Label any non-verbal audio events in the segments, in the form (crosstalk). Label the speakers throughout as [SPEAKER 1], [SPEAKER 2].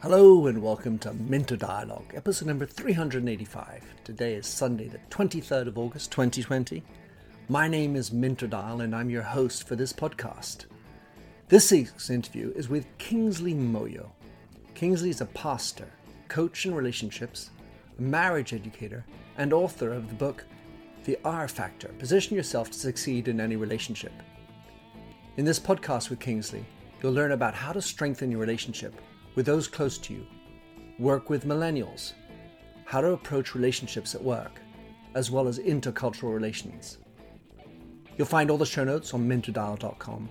[SPEAKER 1] Hello and welcome to Minter Dialogue, episode number 385. Today is Sunday, the 23rd of August 2020. My name is Minter Dial and I'm your host for this podcast. This week's interview is with Kingsley Moyo. Kingsley is a pastor, coach in relationships, marriage educator, and author of the book The R Factor Position Yourself to Succeed in Any Relationship. In this podcast with Kingsley, you'll learn about how to strengthen your relationship with those close to you, work with millennials, how to approach relationships at work, as well as intercultural relations. You'll find all the show notes on minterdial.com,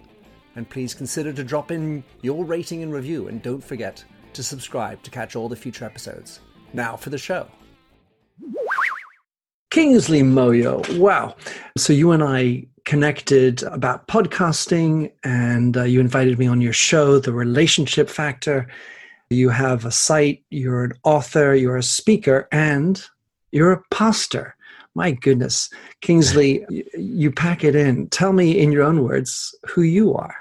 [SPEAKER 1] and please consider to drop in your rating and review, and don't forget to subscribe to catch all the future episodes. Now for the show. Kingsley Moyo. Wow. So you and I connected about podcasting, and uh, you invited me on your show, The Relationship Factor. You have a site, you're an author, you're a speaker, and you're a pastor. My goodness. Kingsley, (laughs) you pack it in. Tell me in your own words who you are.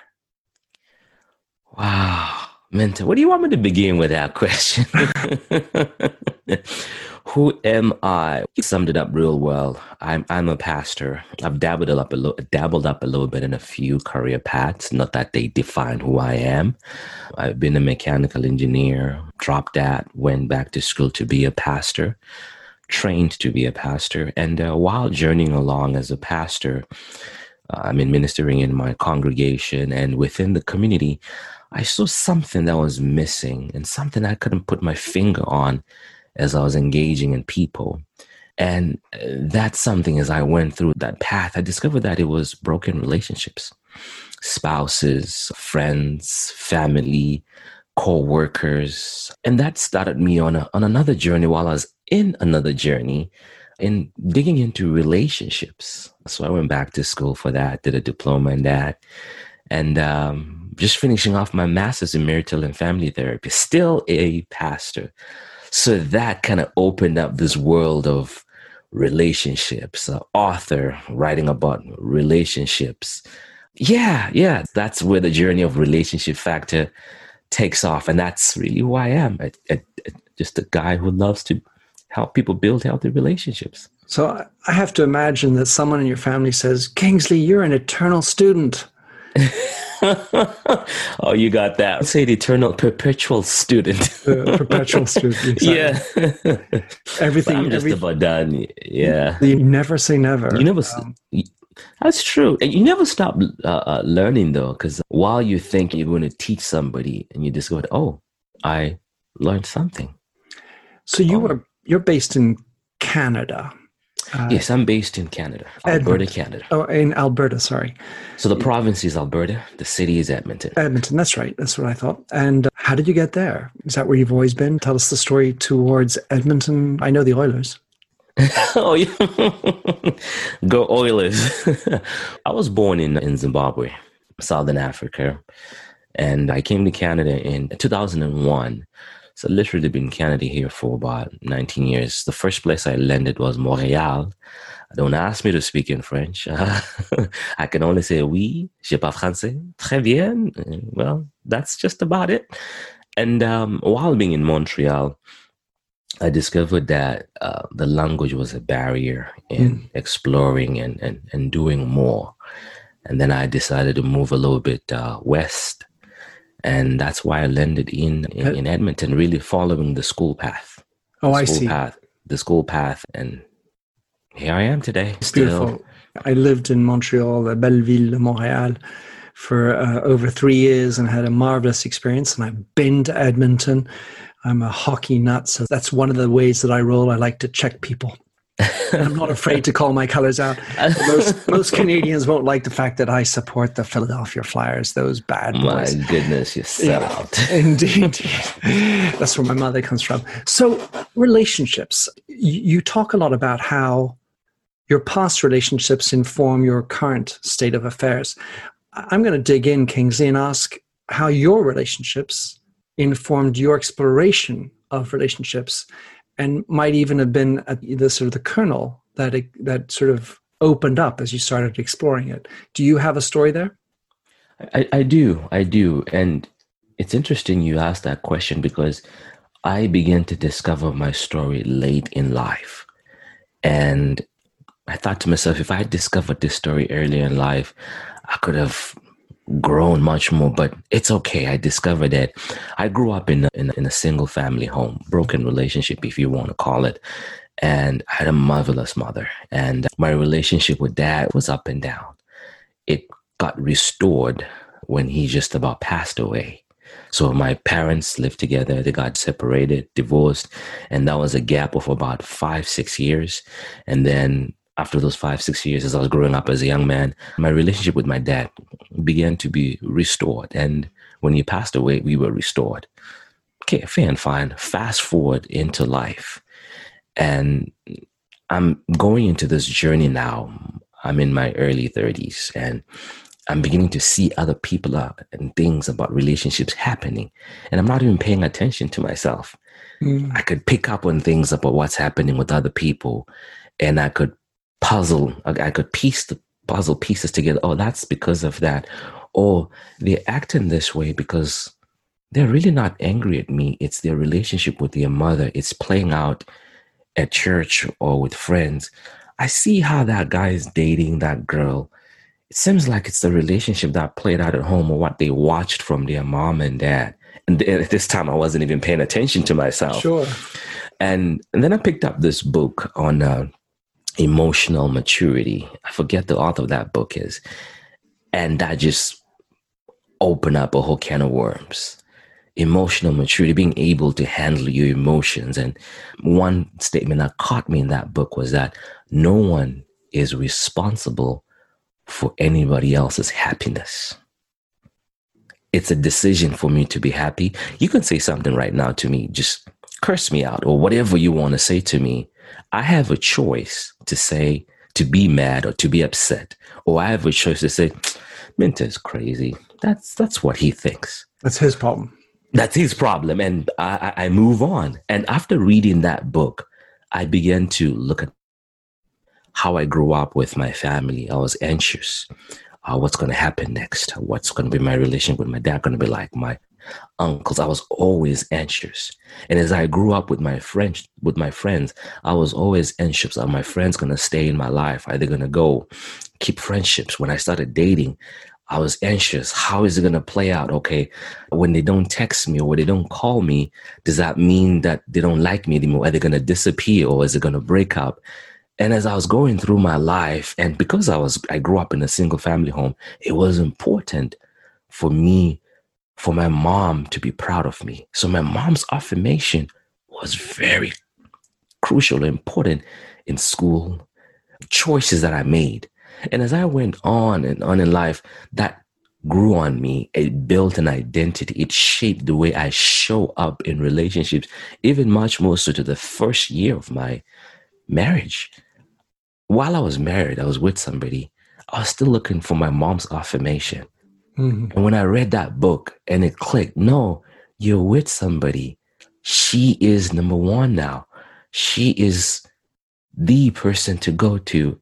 [SPEAKER 2] Wow. Minter, what do you want me to begin with that question? (laughs) (laughs) Who am I? You summed it up real well. I'm I'm a pastor. I've dabbled up a little, dabbled up a little bit in a few career paths. Not that they define who I am. I've been a mechanical engineer. Dropped that. Went back to school to be a pastor. Trained to be a pastor. And uh, while journeying along as a pastor, uh, I'm in ministering in my congregation and within the community. I saw something that was missing and something I couldn't put my finger on as I was engaging in people. And uh, that's something as I went through that path, I discovered that it was broken relationships, spouses, friends, family, co-workers. And that started me on a, on another journey while I was in another journey in digging into relationships. So I went back to school for that, did a diploma in that. And um, just finishing off my master's in marital and family therapy, still a pastor. So that kind of opened up this world of relationships, uh, author writing about relationships. Yeah, yeah, that's where the journey of relationship factor takes off. And that's really who I am. I, I, just a guy who loves to help people build healthy relationships.
[SPEAKER 1] So I have to imagine that someone in your family says, Kingsley, you're an eternal student. (laughs) (laughs)
[SPEAKER 2] oh, you got that. I'd say the eternal perpetual student.
[SPEAKER 1] uh, perpetual student. (laughs)
[SPEAKER 2] Exactly. Yeah.
[SPEAKER 1] everything.
[SPEAKER 2] But I'm just
[SPEAKER 1] everything,
[SPEAKER 2] about done. Yeah.
[SPEAKER 1] You never say never.
[SPEAKER 2] You never. Um, that's true. And you never stop uh, uh, learning though, because while you think you're going to teach somebody, and you discover, oh, I learned something.
[SPEAKER 1] So you oh. are you're based in Canada.
[SPEAKER 2] Uh, yes, I'm based in Canada, Alberta, Canada.
[SPEAKER 1] Oh, in Alberta, sorry.
[SPEAKER 2] So the province is Alberta, the city is Edmonton.
[SPEAKER 1] Edmonton, that's right. That's what I thought. And how did you get there? Is that where you've always been? Tell us the story towards Edmonton. I know the Oilers. (laughs)
[SPEAKER 2] oh, yeah. (laughs) Go Oilers. (laughs) I was born in, in Zimbabwe, Southern Africa, and I came to Canada in 2001 so literally been in Canada here for about 19 years. The first place I landed was Montreal. Don't ask me to speak in French. (laughs) I can only say oui, je parle français, très bien. Well, that's just about it. And um, while being in Montreal, I discovered that uh, the language was a barrier in mm. exploring and, and, and doing more. And then I decided to move a little bit uh, west and that's why I landed in in, in Edmonton, really following the school path.
[SPEAKER 1] Oh, I see.
[SPEAKER 2] Path, the school path, and here I am today.
[SPEAKER 1] Still. Beautiful. I lived in Montreal, Belleville, Montreal, for uh, over three years and had a marvelous experience. And I've been to Edmonton. I'm a hockey nut, so that's one of the ways that I roll. I like to check people. I'm not afraid to call my colors out. Most, (laughs) most Canadians won't like the fact that I support the Philadelphia Flyers, those bad boys.
[SPEAKER 2] My goodness, you sell yeah, out. (laughs)
[SPEAKER 1] indeed. That's where my mother comes from. So, relationships. You talk a lot about how your past relationships inform your current state of affairs. I'm going to dig in, Kingsley, and ask how your relationships informed your exploration of relationships and might even have been the sort of the kernel that it, that sort of opened up as you started exploring it. Do you have a story there?
[SPEAKER 2] I, I do. I do. And it's interesting you asked that question because I began to discover my story late in life. And I thought to myself, if I had discovered this story earlier in life, I could have grown much more, but it's okay. I discovered that I grew up in a, in, a, in a single family home, broken relationship, if you want to call it. And I had a marvelous mother. And my relationship with dad was up and down. It got restored when he just about passed away. So my parents lived together, they got separated, divorced, and that was a gap of about five, six years. And then after those five, six years, as I was growing up as a young man, my relationship with my dad began to be restored. And when he passed away, we were restored. Okay, fair and fine. Fast forward into life. And I'm going into this journey now. I'm in my early 30s and I'm beginning to see other people and things about relationships happening. And I'm not even paying attention to myself. Mm. I could pick up on things about what's happening with other people and I could puzzle, I could piece the puzzle pieces together. Oh, that's because of that. Or they're acting this way because they're really not angry at me. It's their relationship with their mother. It's playing out at church or with friends. I see how that guy is dating that girl. It seems like it's the relationship that played out at home or what they watched from their mom and dad. And at this time, I wasn't even paying attention to myself.
[SPEAKER 1] Sure.
[SPEAKER 2] And, and then I picked up this book on uh, emotional maturity. I forget the author of that book is. And that just opened up a whole can of worms. Emotional maturity, being able to handle your emotions. And one statement that caught me in that book was that no one is responsible for anybody else's happiness. It's a decision for me to be happy. You can say something right now to me, just curse me out or whatever you want to say to me. I have a choice to say, to be mad or to be upset. Or I have a choice to say, Minter's crazy. That's that's what he thinks.
[SPEAKER 1] That's his problem.
[SPEAKER 2] That's his problem. And I, I move on. And after reading that book, I began to look at how I grew up with my family. I was anxious. Uh, what's going to happen next? What's going to be my relationship with my dad going to be like? My Um, uncles. I was always anxious. And as I grew up with my friends, with my friends, I was always anxious. Are my friends gonna stay in my life? Are they gonna go? Keep friendships. When I started dating, I was anxious. How is it gonna play out? Okay, when they don't text me or when they don't call me, does that mean that they don't like me anymore? Are they gonna disappear or is it gonna break up? And as I was going through my life, and because I was I grew up in a single family home, it was important for me for my mom to be proud of me. So my mom's affirmation was very crucial and important in school, choices that I made. And as I went on and on in life, that grew on me. It built an identity. It shaped the way I show up in relationships, even much more so to the first year of my marriage. While I was married, I was with somebody. I was still looking for my mom's affirmation. Mm-hmm. And when I read that book and it clicked, no, you're with somebody. She is number one now. She is the person to go to.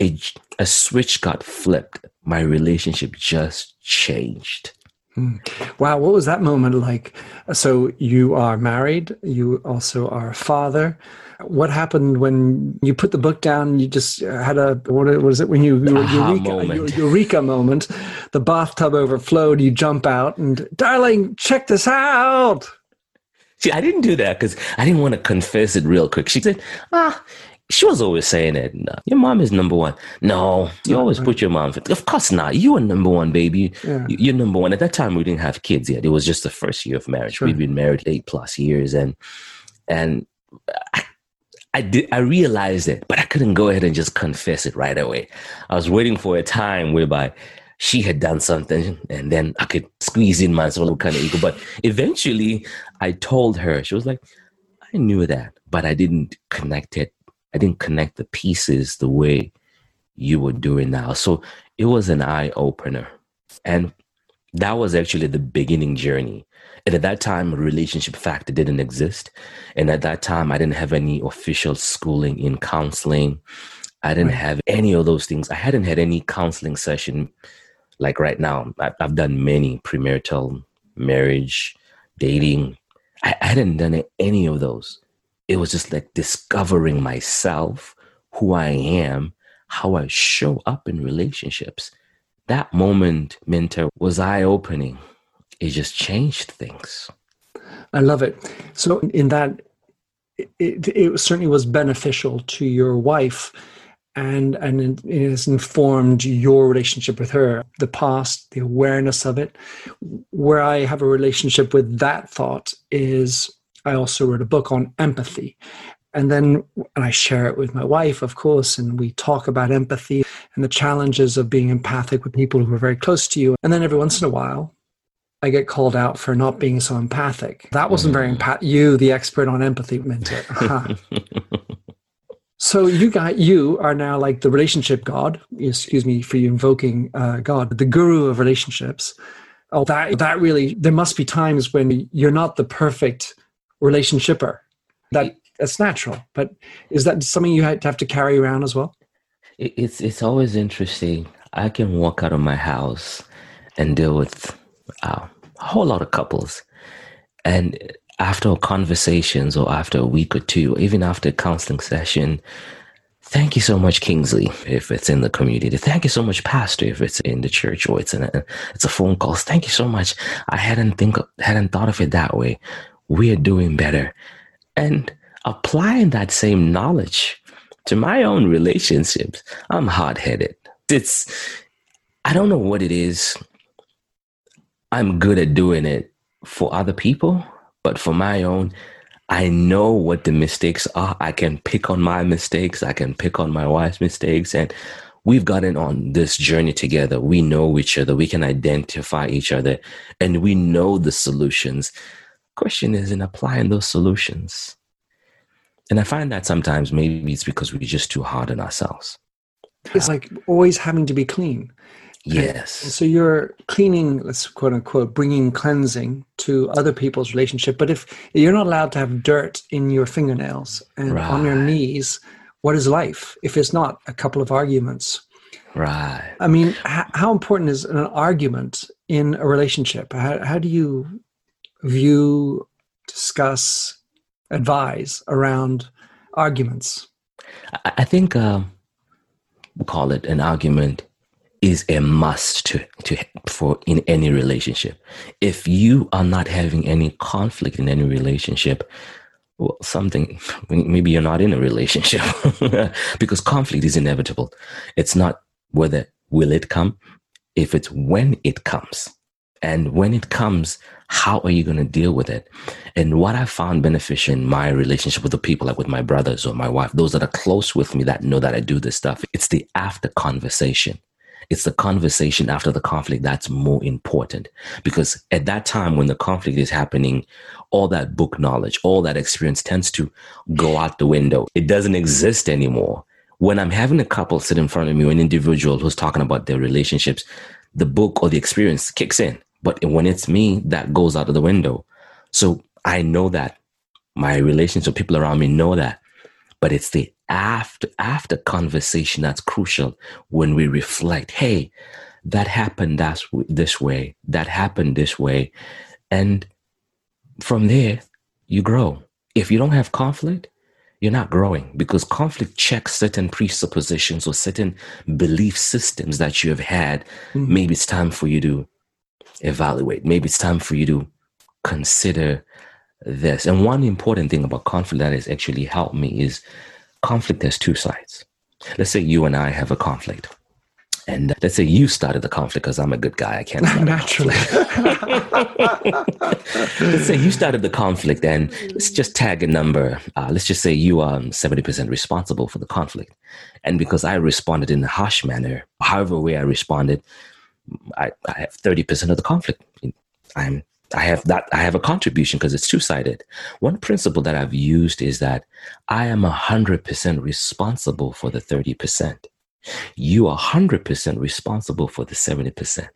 [SPEAKER 2] A, a switch got flipped. My relationship just changed.
[SPEAKER 1] Hmm. Wow, what was that moment like? So you are married, you also are a father. What happened when you put the book down? You just had a what was it when you, you eureka moment. eureka moment? The bathtub overflowed. You jump out and, darling, check this out.
[SPEAKER 2] See, I didn't do that because I didn't want to confess it real quick. She said, "Ah, she was always saying it. No, your mom is number one. No, you always put your mom. first. Of course not. You are number one, baby. Yeah. You're number one. At that time, we didn't have kids yet. It was just the first year of marriage. Sure. We'd been married eight plus years, and and I, I did I realized it, but I couldn't go ahead and just confess it right away. I was waiting for a time whereby she had done something and then I could squeeze in my little kind of ego. But eventually I told her, she was like, I knew that, but I didn't connect it. I didn't connect the pieces the way you were doing now. So it was an eye opener. And that was actually the beginning journey and at that time, relationship factor didn't exist. And at that time, I didn't have any official schooling in counseling. I didn't have any of those things. I hadn't had any counseling session like right now. I've done many premarital, marriage, dating. I hadn't done any of those. It was just like discovering myself, who I am, how I show up in relationships. That moment, Minter, was eye opening. It just changed things.
[SPEAKER 1] I love it. So, in that, it, it certainly was beneficial to your wife and and it has informed your relationship with her the past the awareness of it where i have a relationship with that thought is i also wrote a book on empathy and then and i share it with my wife of course and we talk about empathy and the challenges of being empathic with people who are very close to you and then every once in a while I get called out for not being so empathic. That wasn't very mm. empath. You, the expert on empathy, meant it. (laughs) So you got you are now like the relationship god. Excuse me for you invoking uh, God, the guru of relationships. Oh, that that really there must be times when you're not the perfect relationshiper. That that's natural, but is that something you have to carry around as well?
[SPEAKER 2] It's it's always interesting. I can walk out of my house and deal with uh, a whole lot of couples, and after conversations or after a week or two, even after a counseling session, thank you so much, Kingsley, if it's in the community. Thank you so much, Pastor, if it's in the church or it's in a, it's a phone call. Thank you so much. I hadn't think hadn't thought of it that way. We're doing better, and applying that same knowledge to my own relationships. I'm hard headed. It's I don't know what it is. I'm good at doing it for other people but for my own, I know what the mistakes are. I can pick on my mistakes. I can pick on my wife's mistakes. And we've gotten on this journey together. We know each other. We can identify each other and we know the solutions. Question is in applying those solutions. And I find that sometimes maybe it's because we're just too hard on ourselves.
[SPEAKER 1] It's like always having to be clean.
[SPEAKER 2] Yes.
[SPEAKER 1] And so you're cleaning, let's quote unquote, bringing cleansing to other people's relationship. But if you're not allowed to have dirt in your fingernails and right. on your knees, what is life if it's not a couple of arguments?
[SPEAKER 2] Right.
[SPEAKER 1] I mean, h- how important is an argument in a relationship? How, how do you view, discuss, advise around arguments?
[SPEAKER 2] I think um, we'll call it an argument is a must to, to for in any relationship. If you are not having any conflict in any relationship, well, something (laughs) maybe you're not in a relationship (laughs) because conflict is inevitable. It's not whether will it come, if it's when it comes. And when it comes, how are you going to deal with it? And what I found beneficial in my relationship with the people, like with my brothers or my wife, those that are close with me that know that I do this stuff, it's the after conversation it's the conversation after the conflict that's more important because at that time when the conflict is happening, all that book knowledge, all that experience tends to go out the window. It doesn't exist anymore. When I'm having a couple sit in front of me, an individual who's talking about their relationships, the book or the experience kicks in. But when it's me, that goes out of the window. So I know that my relations with people around me know that but it's the after after conversation that's crucial when we reflect hey that happened that's this way that happened this way and from there you grow if you don't have conflict you're not growing because conflict checks certain presuppositions or certain belief systems that you have had mm-hmm. maybe it's time for you to evaluate maybe it's time for you to consider this. And one important thing about conflict that has actually helped me is conflict has two sides. Let's say you and I have a conflict. And let's say you started the conflict because I'm a good guy. I can't. (laughs)
[SPEAKER 1] Naturally.
[SPEAKER 2] let's say you started the conflict and let's just tag a number. Uh, let's just say you are 70% responsible for the conflict. And because I responded in a harsh manner, however way I responded, I, I have 30% of the conflict. I'm I have that I have a contribution because it's two-sided. One principle that I've used is that I am 100% responsible for the 30%. You are 100% responsible for the 70%.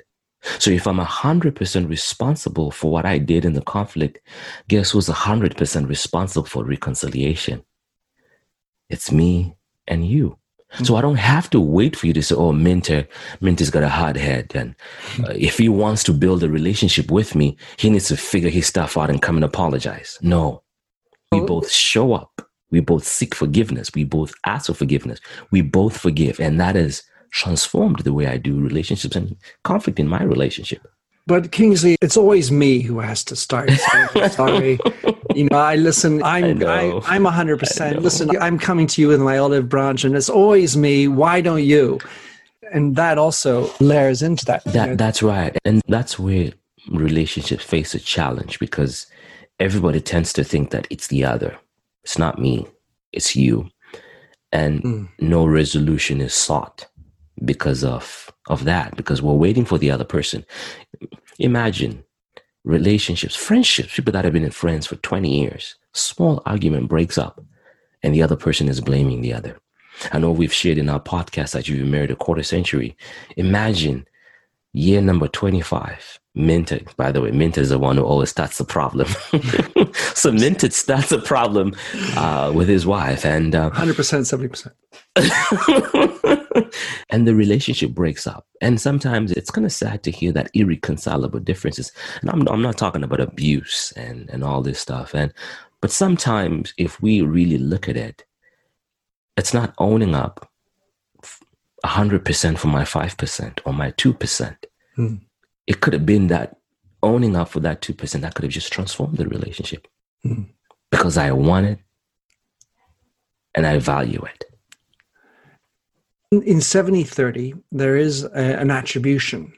[SPEAKER 2] So if I'm 100% responsible for what I did in the conflict, guess who's 100% responsible for reconciliation? It's me and you. So I don't have to wait for you to say, "Oh, Minter, Minter's got a hard head," and uh, if he wants to build a relationship with me, he needs to figure his stuff out and come and apologize. No, we both show up. We both seek forgiveness. We both ask for forgiveness. We both forgive, and that has transformed the way I do relationships and conflict in my relationship.
[SPEAKER 1] But Kingsley, it's always me who has to start. sorry. (laughs) you know, I listen, (laughs) I'm, I I, am 100%. Listen, I'm coming to you with my olive branch and it's always me. Why don't you? And that also layers into that.
[SPEAKER 2] that that's right. And that's where relationships face a challenge because everybody tends to think that it's the other. It's not me, it's you. And mm. no resolution is sought because of of that because we're waiting for the other person imagine relationships friendships people that have been in friends for 20 years. Small argument breaks up and the other person is blaming the other. I know we've shared in our podcast that you've been married a quarter century. Imagine year number 25 Minter, by the way, Minter is the one who always starts the problem. (laughs) so Minter starts a problem uh, with his wife, and
[SPEAKER 1] uh, 100%,
[SPEAKER 2] 70%. (laughs) and the relationship breaks up. And sometimes it's kind of sad to hear that irreconcilable differences. And I'm, I'm not talking about abuse and, and all this stuff. And But sometimes if we really look at it, it's not owning up 100% for my 5% or my 2%. Hmm it could have been that owning up for that 2% that could have just transformed the relationship mm-hmm. because I want it and I value it.
[SPEAKER 1] In 7030, there is a, an attribution.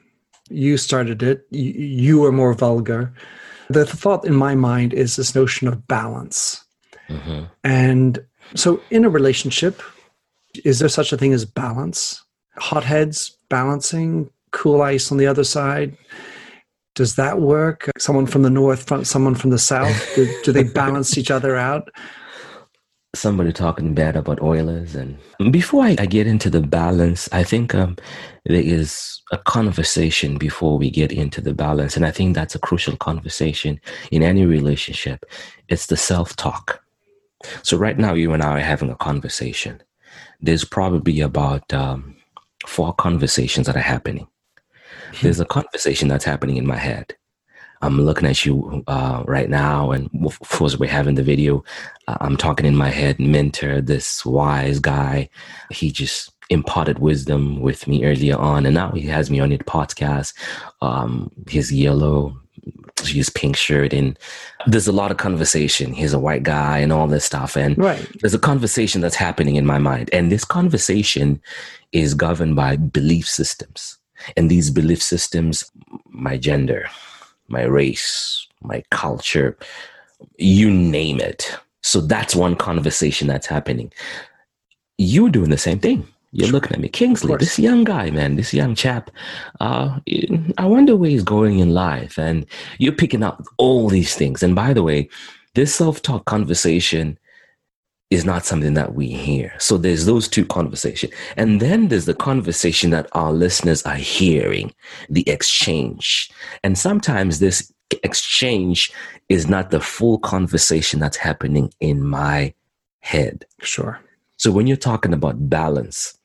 [SPEAKER 1] You started it, you, you were more vulgar. The thought in my mind is this notion of balance. Mm-hmm. And so, in a relationship, is there such a thing as balance? Hotheads balancing, cool ice on the other side? Does that work? Someone from the north, front, someone from the south, do, do they (laughs) balance each other out?
[SPEAKER 2] Somebody talking bad about Oilers, and before I, I get into the balance, I think um, there is a conversation before we get into the balance, and I think that's a crucial conversation in any relationship. It's the self-talk. So right now, you and I are having a conversation. There's probably about um, four conversations that are happening there's a conversation that's happening in my head. I'm looking at you uh, right now, and of course, we're having the video. Uh, I'm talking in my head, Minter, this wise guy. He just imparted wisdom with me earlier on, and now he has me on his podcast. Um, his yellow, his pink shirt, and there's a lot of conversation. He's a white guy, and all this stuff. And
[SPEAKER 1] right.
[SPEAKER 2] there's a conversation that's happening in my mind, and this conversation is governed by belief systems. And these belief systems, my gender, my race, my culture, you name it. So that's one conversation that's happening. You're doing the same thing. You're looking at me, Kingsley, this young guy, man, this young chap. Uh, I wonder where he's going in life. And you're picking up all these things. And by the way, this self talk conversation is not something that we hear. So there's those two conversations. And then there's the conversation that our listeners are hearing, the exchange. And sometimes this exchange is not the full conversation that's happening in my head.
[SPEAKER 1] Sure.
[SPEAKER 2] So when you're talking about balance,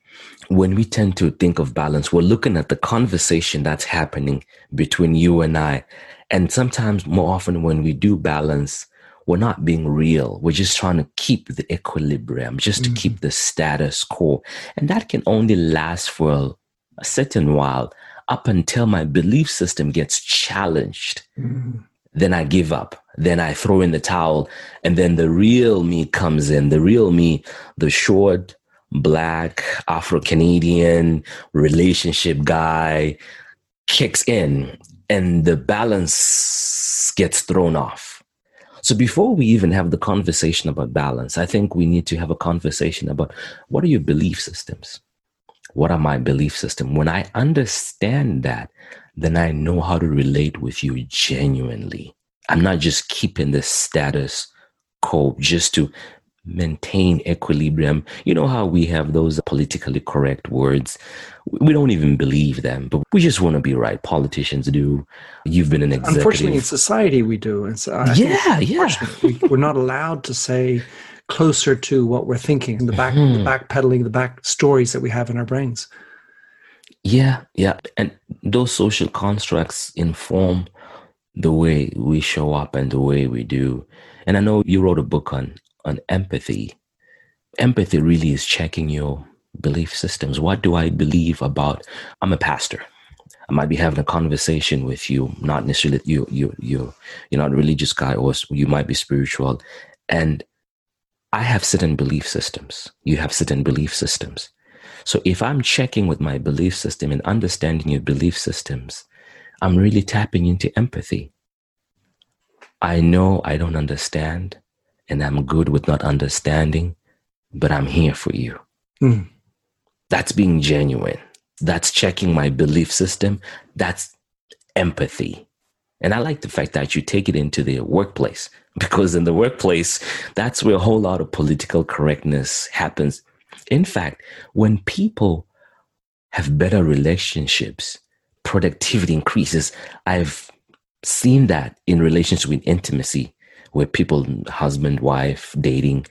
[SPEAKER 2] when we tend to think of balance, we're looking at the conversation that's happening between you and I. And sometimes more often when we do balance, we're not being real. We're just trying to keep the equilibrium, just mm-hmm. to keep the status quo. And that can only last for a, certain while up until my belief system gets challenged. Mm-hmm. Then I give up. Then I throw in the towel. And then the real me comes in. The real me, the short, black, Afro Canadian relationship guy kicks in and the balance gets thrown off so before we even have the conversation about balance, I think we need to have a conversation about what are your belief systems? What are my belief system? When I understand that, then I know how to relate with you genuinely. I'm not just keeping the status quo just to maintain equilibrium. You know how we have those politically correct words we don't even believe them, but we just want to be right. Politicians do. You've been an executive.
[SPEAKER 1] Unfortunately, in society, we do. And so
[SPEAKER 2] yeah, yeah.
[SPEAKER 1] We, we're not allowed to say closer to what we're thinking, the back, mm-hmm. the backpedaling, the back stories that we have in our brains.
[SPEAKER 2] Yeah, yeah. And those social constructs inform the way we show up and the way we do. And I know you wrote a book on on empathy. Empathy really is checking your belief systems. What do I believe about I'm a pastor. I might be having a conversation with you, not necessarily you you you you're not a religious guy or you might be spiritual. And I have certain belief systems. You have certain belief systems. So if I'm checking with my belief system and understanding your belief systems, I'm really tapping into empathy. I know I don't understand and I'm good with not understanding, but I'm here for you. Mm. That's being genuine. That's checking my belief system. That's empathy. And I like the fact that you take it into the workplace (laughs) because in the workplace, that's where a whole lot of political correctness happens. In fact, when people have better relationships, productivity increases. I've seen that in relations with intimacy, where people, husband, wife, dating,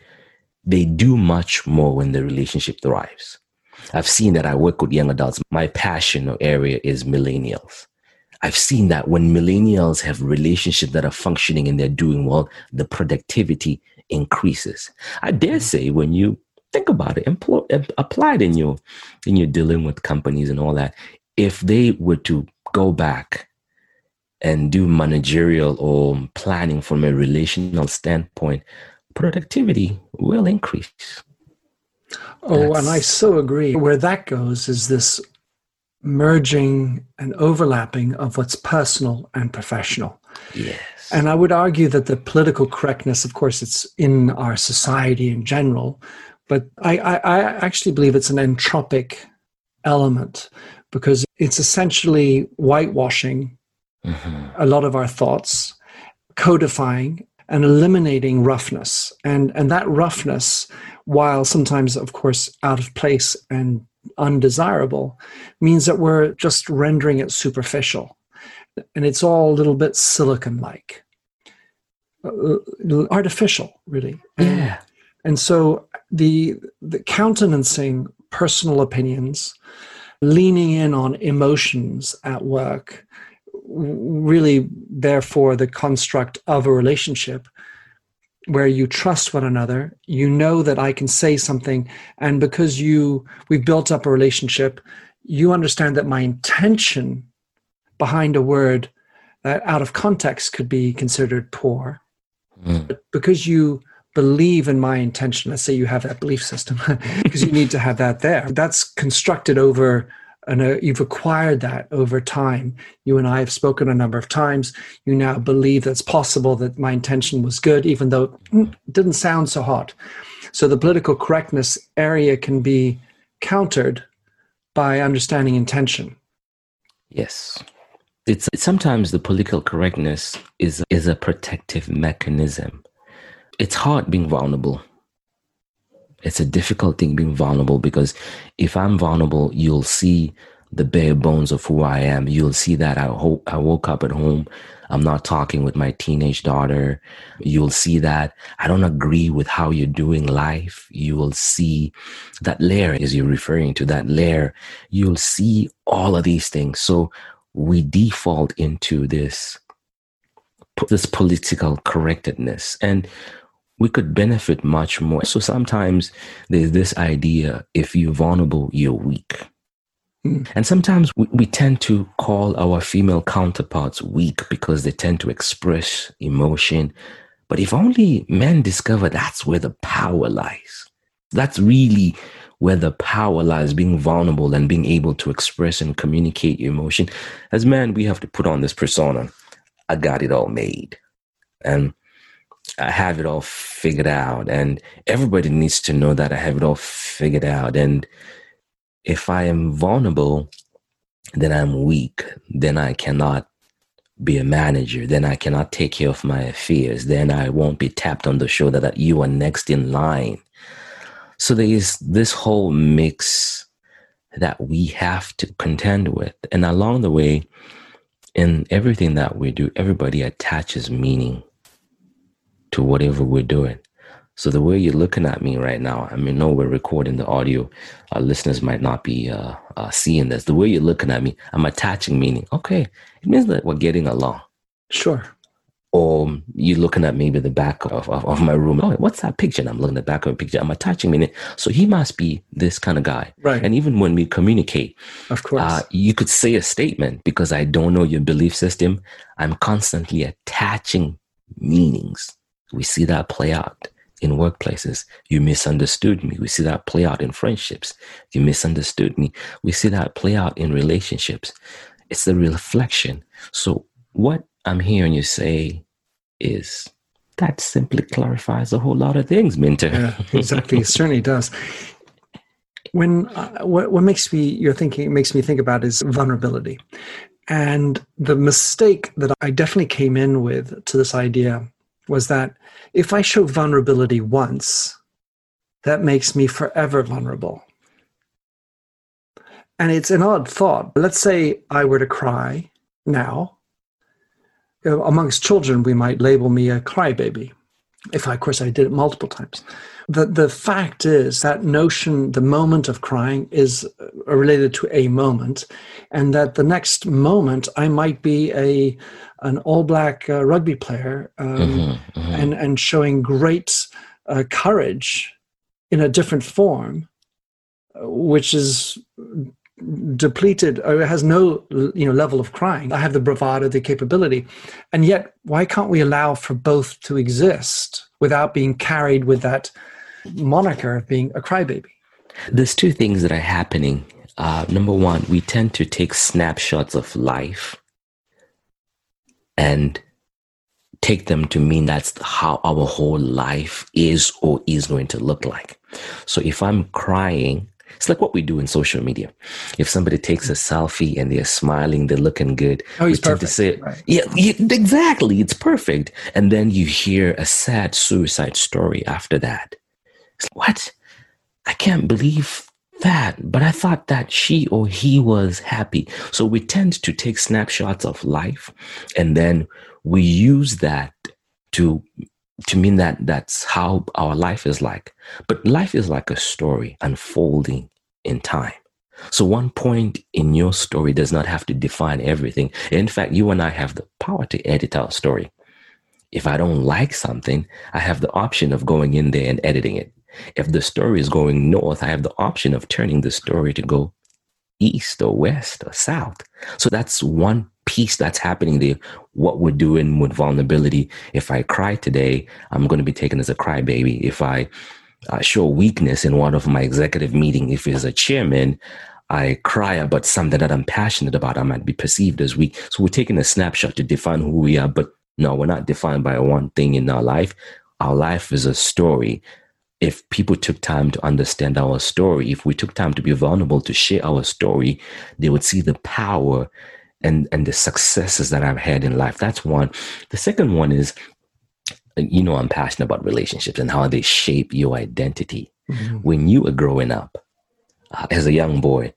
[SPEAKER 2] they do much more when the relationship thrives. I've seen that I work with young adults. My passion or area is millennials. I've seen that when millennials have relationships that are functioning and they're doing well, the productivity increases. I dare say when you think about it, employ, apply it in your in your dealing with companies and all that. If they were to go back and do managerial or planning from a relational standpoint, productivity will increase.
[SPEAKER 1] Oh, That's, and I so agree. Where that goes is this merging and overlapping of what's personal and professional.
[SPEAKER 2] Yes.
[SPEAKER 1] And I would argue that the political correctness, of course, it's in our society in general, but I, I, I actually believe it's an entropic element because it's essentially whitewashing mm-hmm. a lot of our thoughts, codifying and eliminating roughness. And, and that roughness, while sometimes, of course, out of place and undesirable means that we're just rendering it superficial. And it's all a little bit silicon like, uh, artificial, really.
[SPEAKER 2] Yeah.
[SPEAKER 1] And, and so the, the countenancing personal opinions, leaning in on emotions at work, really, therefore, the construct of a relationship where you trust one another you know that i can say something and because you we've built up a relationship you understand that my intention behind a word that out of context could be considered poor mm. but because you believe in my intention let's say you have that belief system (laughs) because you need to have that there that's constructed over and uh, you've acquired that over time. You and I have spoken a number of times. You now believe that's possible that my intention was good, even though it didn't sound so hot. So the political correctness area can be countered by understanding intention.
[SPEAKER 2] Yes. It's, sometimes the political correctness is is a protective mechanism. It's hard being vulnerable it's a difficult thing being vulnerable because if I'm vulnerable, you'll see the bare bones of who I am. You'll see that I, ho- I woke up at home. I'm not talking with my teenage daughter. You'll see that I don't agree with how you're doing life. You will see that layer as you're referring to that layer. You'll see all of these things. So we default into this, this political correctness. And we could benefit much more. So sometimes there's this idea if you're vulnerable, you're weak. Mm. And sometimes we, we tend to call our female counterparts weak because they tend to express emotion. But if only men discover that's where the power lies. That's really where the power lies being vulnerable and being able to express and communicate your emotion. As men, we have to put on this persona. I got it all made. And I have it all figured out. And everybody needs to know that I have it all figured out. And if I am vulnerable, then I'm weak. Then I cannot be a manager. Then I cannot take care of my affairs. Then I won't be tapped on the shoulder that you are next in line. So there is this whole mix that we have to contend with. And along the way, in everything that we do, everybody attaches meaning to whatever we're doing. So the way you're looking at me right now, I mean, no, we're recording the audio. Our listeners might not be uh, uh, seeing this. The way you're looking at me, I'm attaching meaning. Okay, it means that we're getting along.
[SPEAKER 1] Sure.
[SPEAKER 2] Or you're looking at maybe the back of, of, of, my room. Oh, what's that picture? And I'm looking at the back of a picture. I'm attaching meaning. So he must be this kind of guy.
[SPEAKER 1] Right.
[SPEAKER 2] And even when we communicate,
[SPEAKER 1] of course, uh,
[SPEAKER 2] you could say a statement because I don't know your belief system. I'm constantly attaching meanings. We see that play out in workplaces. You misunderstood me. We see that play out in friendships. You misunderstood me. We see that play out in relationships. It's the reflection. So, what I'm hearing you say is that simply clarifies a whole lot of things, Minter.
[SPEAKER 1] Yeah, exactly. it certainly does. When uh, what, what makes me you're thinking makes me think about is vulnerability, and the mistake that I definitely came in with to this idea was that if I show vulnerability once, that makes me forever vulnerable. And it's an odd thought. Let's say I were to cry now. Amongst children, we might label me a crybaby. If I, of course, I did it multiple times. The, the fact is that notion, the moment of crying, is uh, related to a moment, and that the next moment I might be a an all black uh, rugby player um, mm-hmm, mm-hmm. and and showing great uh, courage in a different form, which is depleted or has no you know level of crying. I have the bravado, the capability, and yet why can't we allow for both to exist without being carried with that moniker of being a crybaby?
[SPEAKER 2] There's two things that are happening. Uh, number one, we tend to take snapshots of life and take them to mean that's how our whole life is or is going to look like. So if I'm crying, it's like what we do in social media. If somebody takes a selfie and they're smiling, they're looking good,
[SPEAKER 1] oh, he's
[SPEAKER 2] we tend
[SPEAKER 1] perfect. to
[SPEAKER 2] say, right. yeah, yeah, exactly, it's perfect. And then you hear a sad suicide story after that. It's like, what? I can't believe that, but I thought that she or he was happy. So we tend to take snapshots of life and then we use that to to mean that that's how our life is like. But life is like a story unfolding in time. So one point in your story does not have to define everything. In fact, you and I have the power to edit our story. If I don't like something, I have the option of going in there and editing it. If the story is going north, I have the option of turning the story to go east or west or south. So that's one piece that's happening there. What we're doing with vulnerability. If I cry today, I'm going to be taken as a crybaby. If I uh, show weakness in one of my executive meeting, if it's a chairman, I cry about something that I'm passionate about, I might be perceived as weak. So we're taking a snapshot to define who we are, but no, we're not defined by one thing in our life. Our life is a story if people took time to understand our story, if we took time to be vulnerable to share our story, they would see the power and, and the successes that I've had in life. That's one. The second one is, you know, I'm passionate about relationships and how they shape your identity. Mm-hmm. When you were growing up uh, as a young boy,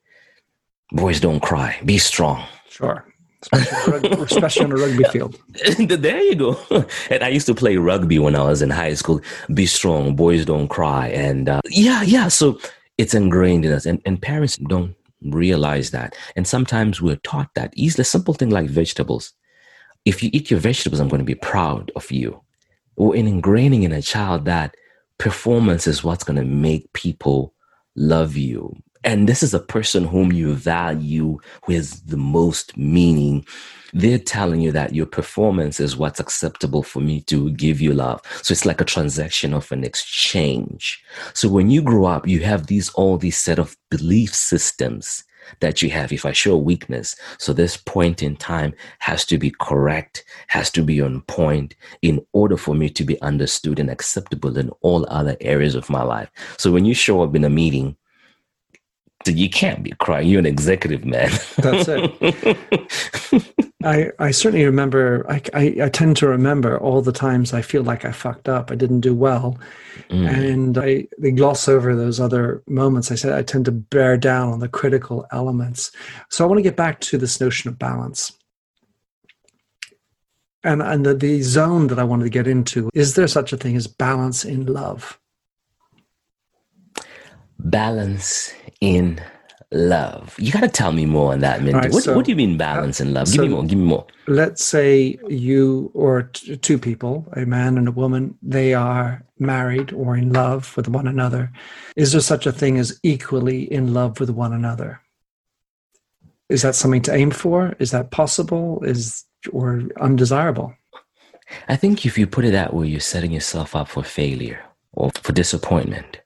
[SPEAKER 2] boys don't cry, be strong.
[SPEAKER 1] Sure especially on a (laughs) rugby field. (laughs)
[SPEAKER 2] there you go. (laughs) And I used to play rugby when I was in high school. Be strong, boys don't cry, and uh, yeah, yeah. So it's ingrained in us, and, and parents don't realize that. And sometimes we're taught that. Easily, a simple thing like vegetables. If you eat your vegetables, I'm going to be proud of you. Or in ingraining in a child that performance is what's going to make people love you and this is a person whom you value, who has the most meaning. They're telling you that your performance is what's acceptable for me to give you love. So it's like a transaction of an exchange. So when you grow up, you have these all these set of belief systems that you have if I show weakness. So this point in time has to be correct, has to be on point in order for me to be understood and acceptable in all other areas of my life. So when you show up in a meeting you can't be crying. You're an executive man.
[SPEAKER 1] That's it. (laughs) I, I certainly remember, I, I, I, tend to remember all the times I feel like I fucked up, I didn't do well. Mm. And I they gloss over those other moments. I said I tend to bear down on the critical elements. So I want to get back to this notion of balance. and and the, the zone that I wanted to get into is there such a thing as balance in love?
[SPEAKER 2] Balance in love. You got to tell me more on that, Minty. Right, what, so, what, do you mean balance uh, in love? Give so me more. Give me more.
[SPEAKER 1] Let's say you or t- two people, a man and a woman, they are married or in love with one another. Is there such a thing as equally in love with one another? Is that something to aim for? Is that possible? Is or undesirable?
[SPEAKER 2] I think if you put it that way, you're setting yourself up for failure or for disappointment.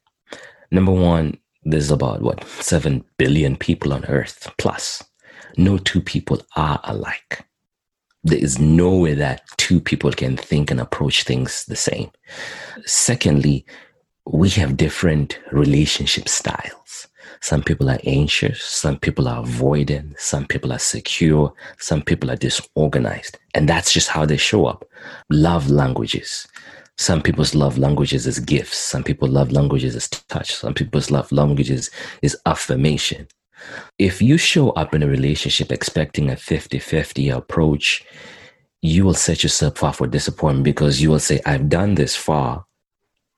[SPEAKER 2] Number one, there's about what, 7 billion people on earth plus. No two people are alike. There is no way that two people can think and approach things the same. Secondly, we have different relationship styles. Some people are anxious, some people are avoidant, some people are secure, some people are disorganized. And that's just how they show up. Love languages. Some people's love languages is gifts. Some people love languages as touch. Some people's love languages is affirmation. If you show up in a relationship expecting a 50 50 approach, you will set yourself up for disappointment because you will say, I've done this far.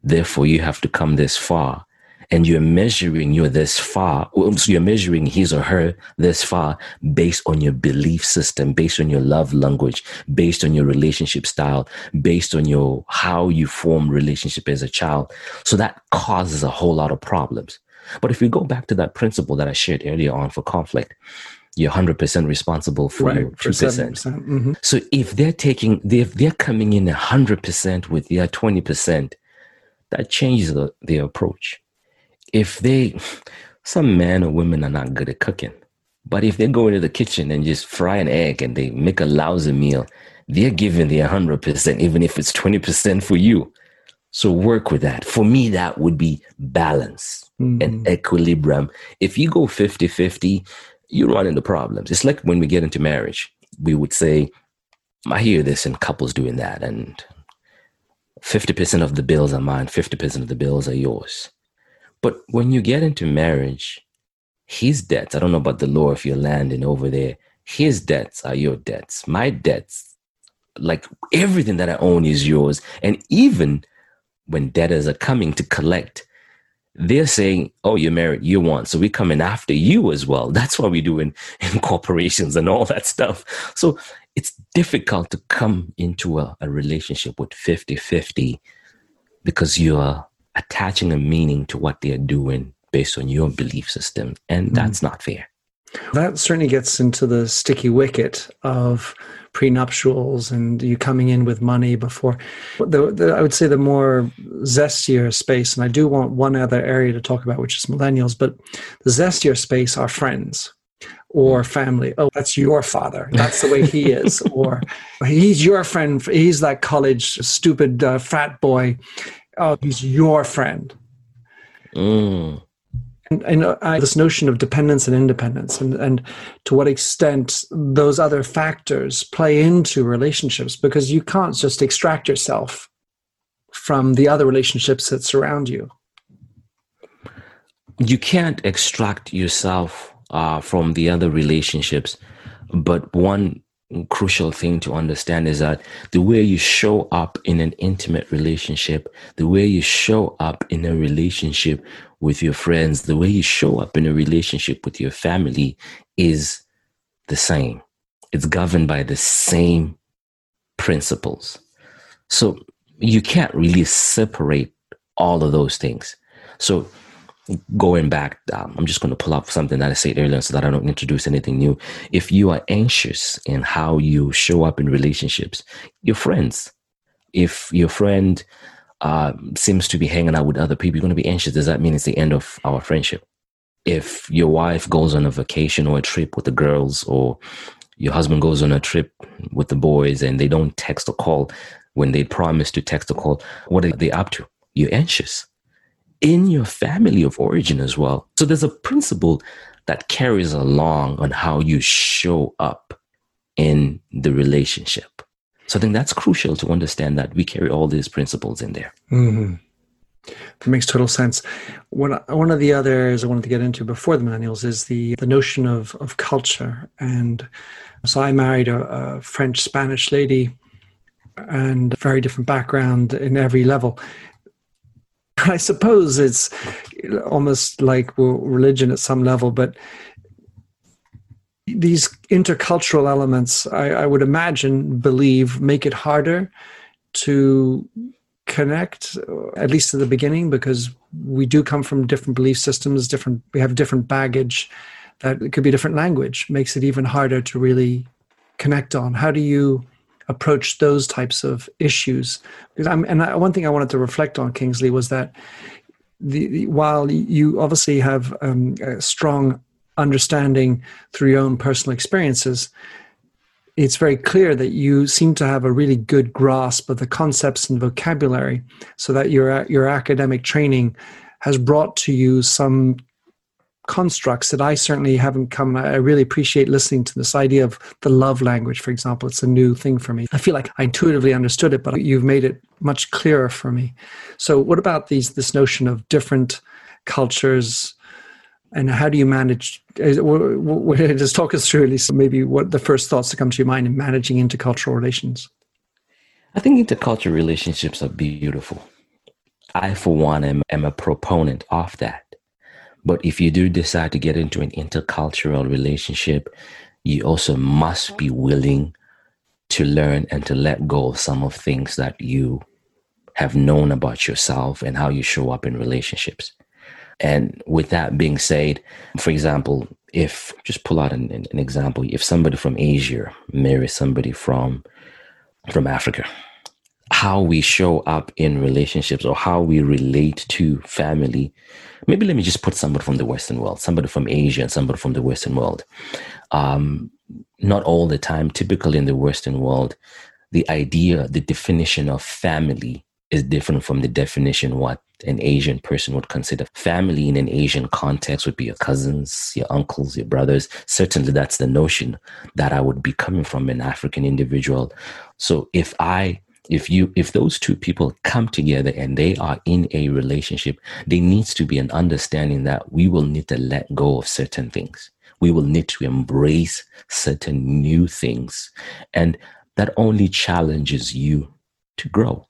[SPEAKER 2] Therefore, you have to come this far and you're measuring you're this far so you're measuring his or her this far based on your belief system based on your love language based on your relationship style based on your how you form relationship as a child so that causes a whole lot of problems but if we go back to that principle that i shared earlier on for conflict you're 100% responsible for right, your 2%. percent mm-hmm. So if they're taking, if they're coming in 100% with their 20%, that changes the, the approach if they, some men or women are not good at cooking, but if they go into the kitchen and just fry an egg and they make a lousy meal, they're giving the 100%, even if it's 20% for you. So work with that. For me, that would be balance mm-hmm. and equilibrium. If you go 50 50, you run into problems. It's like when we get into marriage, we would say, I hear this in couples doing that, and 50% of the bills are mine, 50% of the bills are yours. But when you get into marriage, his debts, I don't know about the law if you're landing over there, his debts are your debts. My debts, like everything that I own is yours. And even when debtors are coming to collect, they're saying, Oh, you're married, you want. So we're coming after you as well. (laughs) That's what we do in, in corporations and all that stuff. So it's difficult to come into a, a relationship with 50 50 because you're attaching a meaning to what they're doing based on your belief system. And mm-hmm. that's mm. not fair.
[SPEAKER 1] That certainly gets into the sticky wicket of prenuptials and you coming in with money before. The, the, I would say the more zestier space, and I do want one other area to talk about, which is millennials, but the zestier space are friends or family. Oh, that's your father. That's the way he is. (laughs) or he's your friend. He's that college stupid uh, frat boy oh, he's your friend. Mm. And, and uh, this notion of dependence and independence, and, and to what extent those other factors play into relationships, because you can't just extract yourself from the other relationships that surround you.
[SPEAKER 2] You can't extract yourself uh, from the other relationships, but one crucial thing to understand is that the way you show up in an intimate relationship, the way you show up in a relationship with your friends, the way you show up in a relationship with your family is the same. It's governed by the same principles. So you can't really separate all of those things. So going back, um, I'm just going to pull up something that I said earlier so that I don't introduce anything new. If you are anxious in how you show up in relationships, your friends, if your friend uh, seems to be hanging out with other people, you're going to be anxious. Does that mean it's the end of our friendship? If your wife goes on a vacation or a trip with the girls, or your husband goes on a trip with the boys and they don't text or call when they promise to text or call, what are they up to? You're anxious in your family of origin as well. So there's a principle that carries along on how you show up in the relationship. So I think that's crucial to understand that we carry all these principles in there. Mm-hmm.
[SPEAKER 1] That makes total sense. One, one of the others I wanted to get into before the millennials is the, the notion of, of culture. And so I married a, a French Spanish lady and very different background in every level. (laughs) I suppose it's almost like religion at some level, but these intercultural elements, I, I, would imagine, believe, make it harder to connect, at least at the beginning, because we do come from different belief systems, different. We have different baggage. That could be different language makes it even harder to really connect on. How do you approach those types of issues. Because I'm, and I, one thing I wanted to reflect on, Kingsley, was that the, the while you obviously have um, a strong understanding through your own personal experiences, it's very clear that you seem to have a really good grasp of the concepts and vocabulary, so that your your academic training has brought to you some constructs that I certainly haven't come. I really appreciate listening to this idea of the love language, for example. It's a new thing for me. I feel like I intuitively understood it, but you've made it much clearer for me. So, what about these this notion of different cultures? And how do you manage? (laughs) Just talk us through at least maybe what the first thoughts that come to your mind in managing intercultural relations.
[SPEAKER 2] I think intercultural relationships are beautiful. I, for one, am, am a proponent of that. But if you do decide to get into an intercultural relationship, you also must be willing to learn and to let go of some of things that you have known about yourself and how you show up in relationships. And with that being said, for example, if just pull out an, an example, if somebody from Asia marries somebody from from Africa, how we show up in relationships or how we relate to family maybe let me just put somebody from the Western world, somebody from Asia and somebody from the Western world. Um, not all the time, typically in the Western world, the idea, the definition of family is different from the definition what an Asian person would consider family in an Asian context would be your cousins, your uncles, your brothers. Certainly, that's the notion that I would be coming from an African individual. So, if I if you if those two people come together and they are in a relationship there needs to be an understanding that we will need to let go of certain things. We will need to embrace certain new things. And that only challenges you to grow.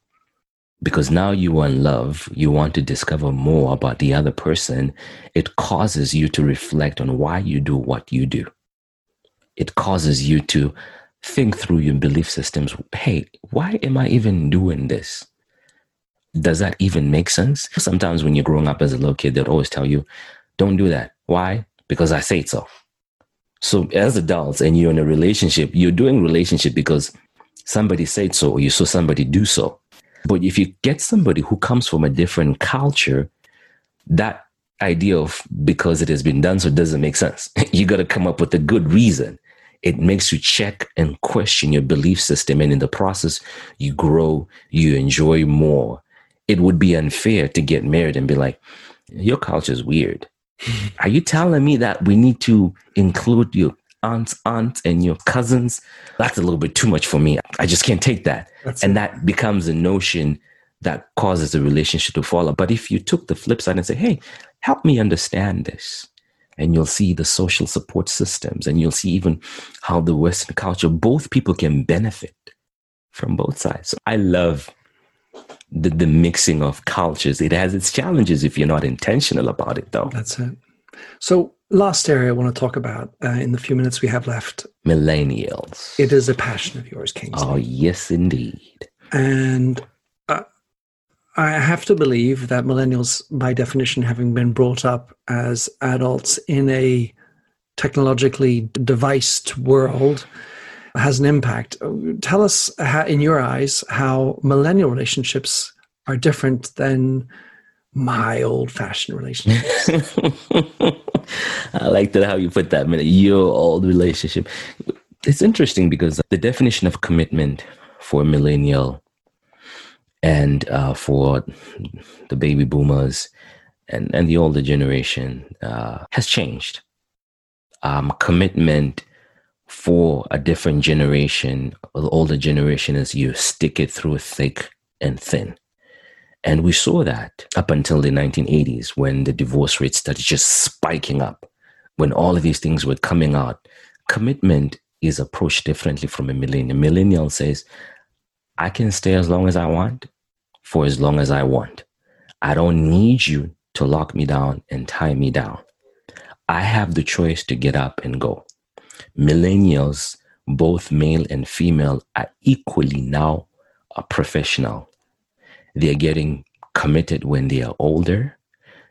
[SPEAKER 2] Because now you are in love you want to discover more about the other person it causes you to reflect on why you do what you do. It causes you to think through your belief systems. Hey, why am I even doing this? Does that even make sense? Sometimes when you're growing up as a little kid, they'll always tell you, don't do that. Why? Because I say so. So as adults and you're in a relationship, you're doing relationship because somebody said so or you saw somebody do so. But if you get somebody who comes from a different culture, that idea of because it has been done so doesn't make sense. (laughs) you got to come up with a good reason it makes you check and question your belief system. And in the process, you grow, you enjoy more. It would be unfair to get married and be like, your culture is weird. (laughs) Are you telling me that we need to include your aunts, aunts, and your cousins? That's a little bit too much for me. I just can't take that. That's and that becomes a notion that causes the relationship to fall. Apart. But if you took the flip side and say, hey, help me understand this and you'll see the social support systems and you'll see even how the Western culture, both people can benefit from both sides. So I love the, the mixing of cultures. It has its challenges if you're not intentional about it, though.
[SPEAKER 1] That's it. So, last area I want to talk about uh, in the few minutes we have left
[SPEAKER 2] millennials.
[SPEAKER 1] It is a passion of yours, Kingsley.
[SPEAKER 2] Oh, yes, indeed.
[SPEAKER 1] And I have to believe that millennials, by definition, having been brought up as adults in a technologically devised world, has an impact. Tell us, how, in your eyes, how millennial relationships are different than my old fashioned relationships. (laughs)
[SPEAKER 2] I like that how you put that, Minter. your old relationship. It's interesting because the definition of commitment for millennial and uh, for the baby boomers and, and the older generation uh, has changed. Um, commitment for a different generation, the older generation, is you stick it through thick and thin. And we saw that up until the 1980s when the divorce rate started just spiking up, when all of these things were coming out. Commitment is approached differently from a millennial. Millennial says, I can stay as long as I want for as long as I want. I don't need you to lock me down and tie me down. I have the choice to get up and go. Millennials, both male and female, are equally now a professional. They're getting committed when they are older.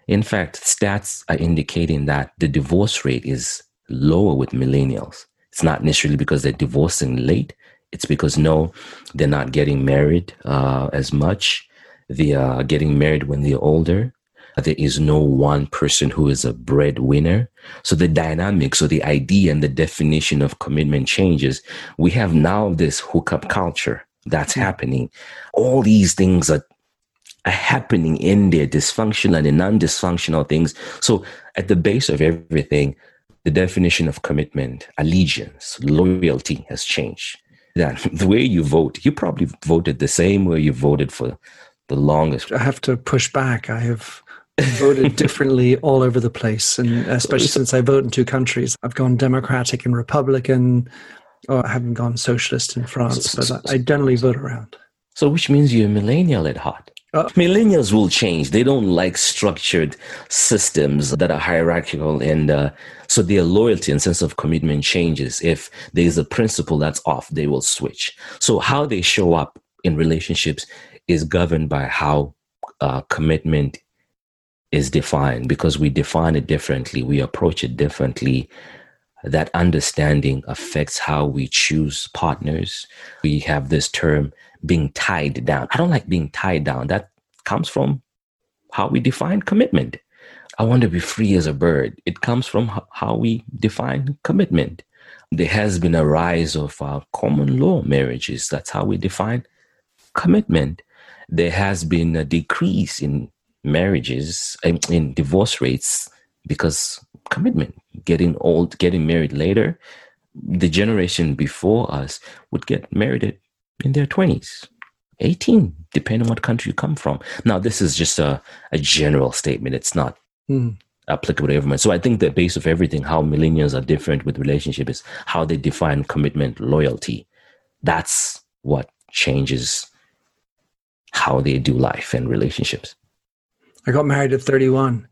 [SPEAKER 2] In fact, stats are indicating that the divorce rate is lower with millennials. It's not necessarily because they're divorcing late. It's because no, they're not getting married uh, as much. They are getting married when they're older. There is no one person who is a breadwinner. So the dynamics or the idea and the definition of commitment changes. We have now this hookup culture that's mm-hmm. happening. All these things are, are happening in there, dysfunctional and non-dysfunctional things. So at the base of everything, the definition of commitment, allegiance, loyalty has changed. That (laughs) the way you vote, you probably voted the same way you voted for the longest.
[SPEAKER 1] I have to push back. I have voted (laughs) differently all over the place, and especially since I vote in two countries, I've gone Democratic and Republican. Or I haven't gone socialist in France, but I generally vote around.
[SPEAKER 2] So, which means you're a millennial at heart. Uh, Millennials will change. They don't like structured systems that are hierarchical, and uh, so their loyalty and sense of commitment changes. If there's a principle that's off, they will switch. So, how they show up in relationships is governed by how uh, commitment is defined because we define it differently, we approach it differently. That understanding affects how we choose partners. We have this term being tied down. I don't like being tied down. That comes from how we define commitment. I want to be free as a bird. It comes from how we define commitment. There has been a rise of uh, common law marriages. That's how we define commitment. There has been a decrease in marriages in divorce rates because commitment getting old getting married later the generation before us would get married in their 20s 18 depending on what country you come from. Now this is just a, a general statement. It's not mm. applicable to everyone so i think the base of everything how millennials are different with relationship is how they define commitment loyalty. That's what changes how they do life and relationships.
[SPEAKER 1] I got married at 31.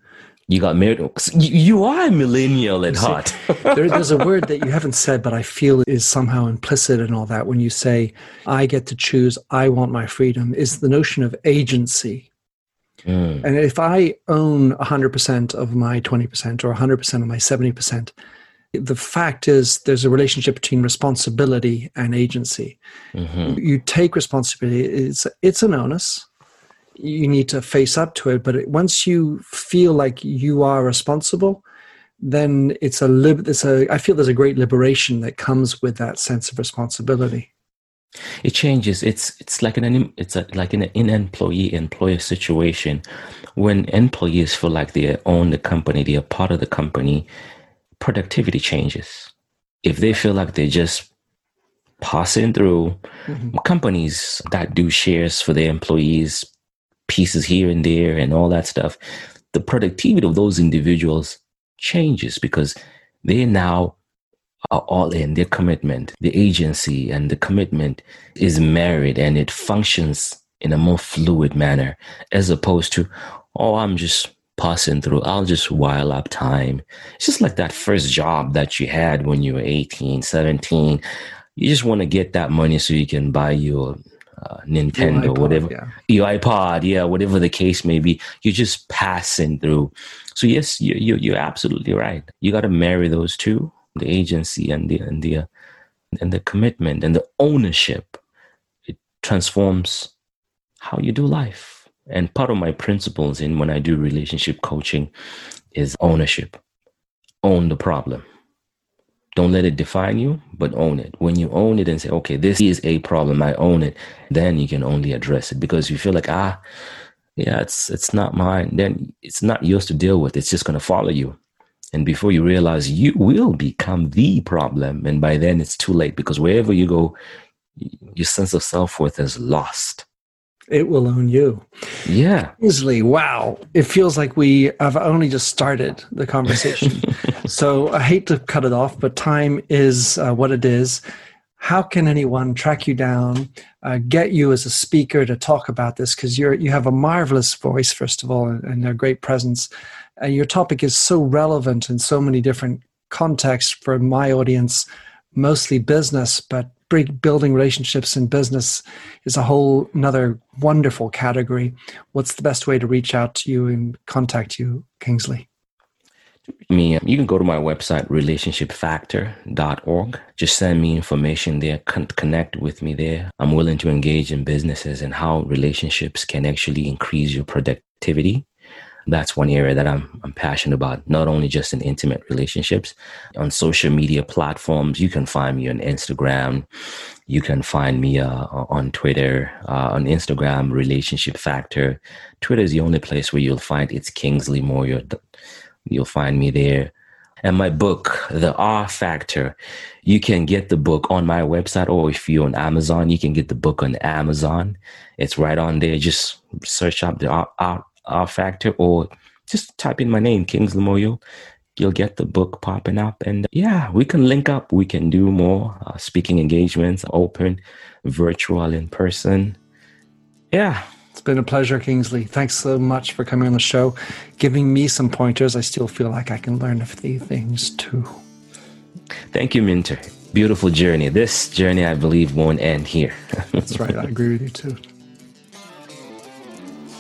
[SPEAKER 2] You got married. You are a millennial at heart. (laughs)
[SPEAKER 1] there, there's a word that you haven't said, but I feel is somehow implicit in all that. When you say, I get to choose, I want my freedom, is the notion of agency. Mm. And if I own 100% of my 20% or 100% of my 70%, the fact is there's a relationship between responsibility and agency. Mm-hmm. You take responsibility, it's, it's an onus you need to face up to it. But once you feel like you are responsible, then it's a lib- it's a I feel there's a great liberation that comes with that sense of responsibility.
[SPEAKER 2] It changes. It's it's like an it's a, like an in employee employer situation. When employees feel like they own the company, they are part of the company. Productivity changes. If they feel like they're just passing through, mm-hmm. companies that do shares for their employees pieces here and there and all that stuff, the productivity of those individuals changes because they now are all in their commitment. The agency and the commitment is married and it functions in a more fluid manner as opposed to, oh, I'm just passing through. I'll just while up time. It's just like that first job that you had when you were 18, 17. You just want to get that money so you can buy your uh, Nintendo, iPod, whatever, yeah. your iPod, yeah, whatever the case may be. You're just passing through. So yes, you, you you're absolutely right. You got to marry those two: the agency and the and the uh, and the commitment and the ownership. It transforms how you do life. And part of my principles in when I do relationship coaching is ownership. Own the problem don't let it define you, but own it. When you own it and say, okay, this is a problem, I own it, then you can only address it because you feel like, ah, yeah, it's it's not mine, then it's not yours to deal with. It's just gonna follow you. And before you realize you will become the problem. And by then it's too late because wherever you go, your sense of self worth is lost
[SPEAKER 1] it will own you.
[SPEAKER 2] Yeah.
[SPEAKER 1] Easily. Wow. It feels like we have only just started the conversation. (laughs) so I hate to cut it off, but time is uh, what it is.
[SPEAKER 3] how can anyone track you down, uh, get you as a speaker to talk about this? Because you're you have a marvelous voice, first of all, and, and a great presence. And your topic is so relevant in so many different contexts for my audience, mostly business, but building relationships in business is a whole another wonderful category. What's the best way to reach out to you and contact you, Kingsley?
[SPEAKER 2] me you can go to my website relationshipfactor.org just send me information there con- connect with me there i'm willing to engage in businesses and how relationships can actually increase your productivity that's one area that I'm, I'm passionate about not only just in intimate relationships on social media platforms you can find me on instagram you can find me uh, on twitter uh, on instagram relationship factor twitter is the only place where you'll find it's kingsley Moyo You'll find me there. And my book, The R Factor, you can get the book on my website, or if you're on Amazon, you can get the book on Amazon. It's right on there. Just search up the R, R, R Factor, or just type in my name, Kingsley Moyo. You'll get the book popping up. And yeah, we can link up. We can do more uh, speaking engagements, open, virtual, in person. Yeah,
[SPEAKER 3] it's been a pleasure, Kingsley. Thanks so much for coming on the show, giving me some pointers. I still feel like I can learn a few things too.
[SPEAKER 2] Thank you, Minter. Beautiful journey. This journey, I believe, won't end here. (laughs)
[SPEAKER 3] That's right. I agree with you too.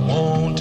[SPEAKER 3] Challenge,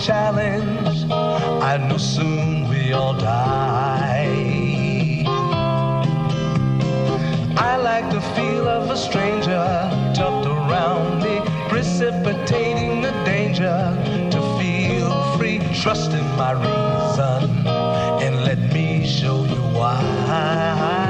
[SPEAKER 3] challenge? I know soon we all die. I like the feel of a stranger tucked around me, precipitating the danger to feel free. Trust in my reason and let me show you why.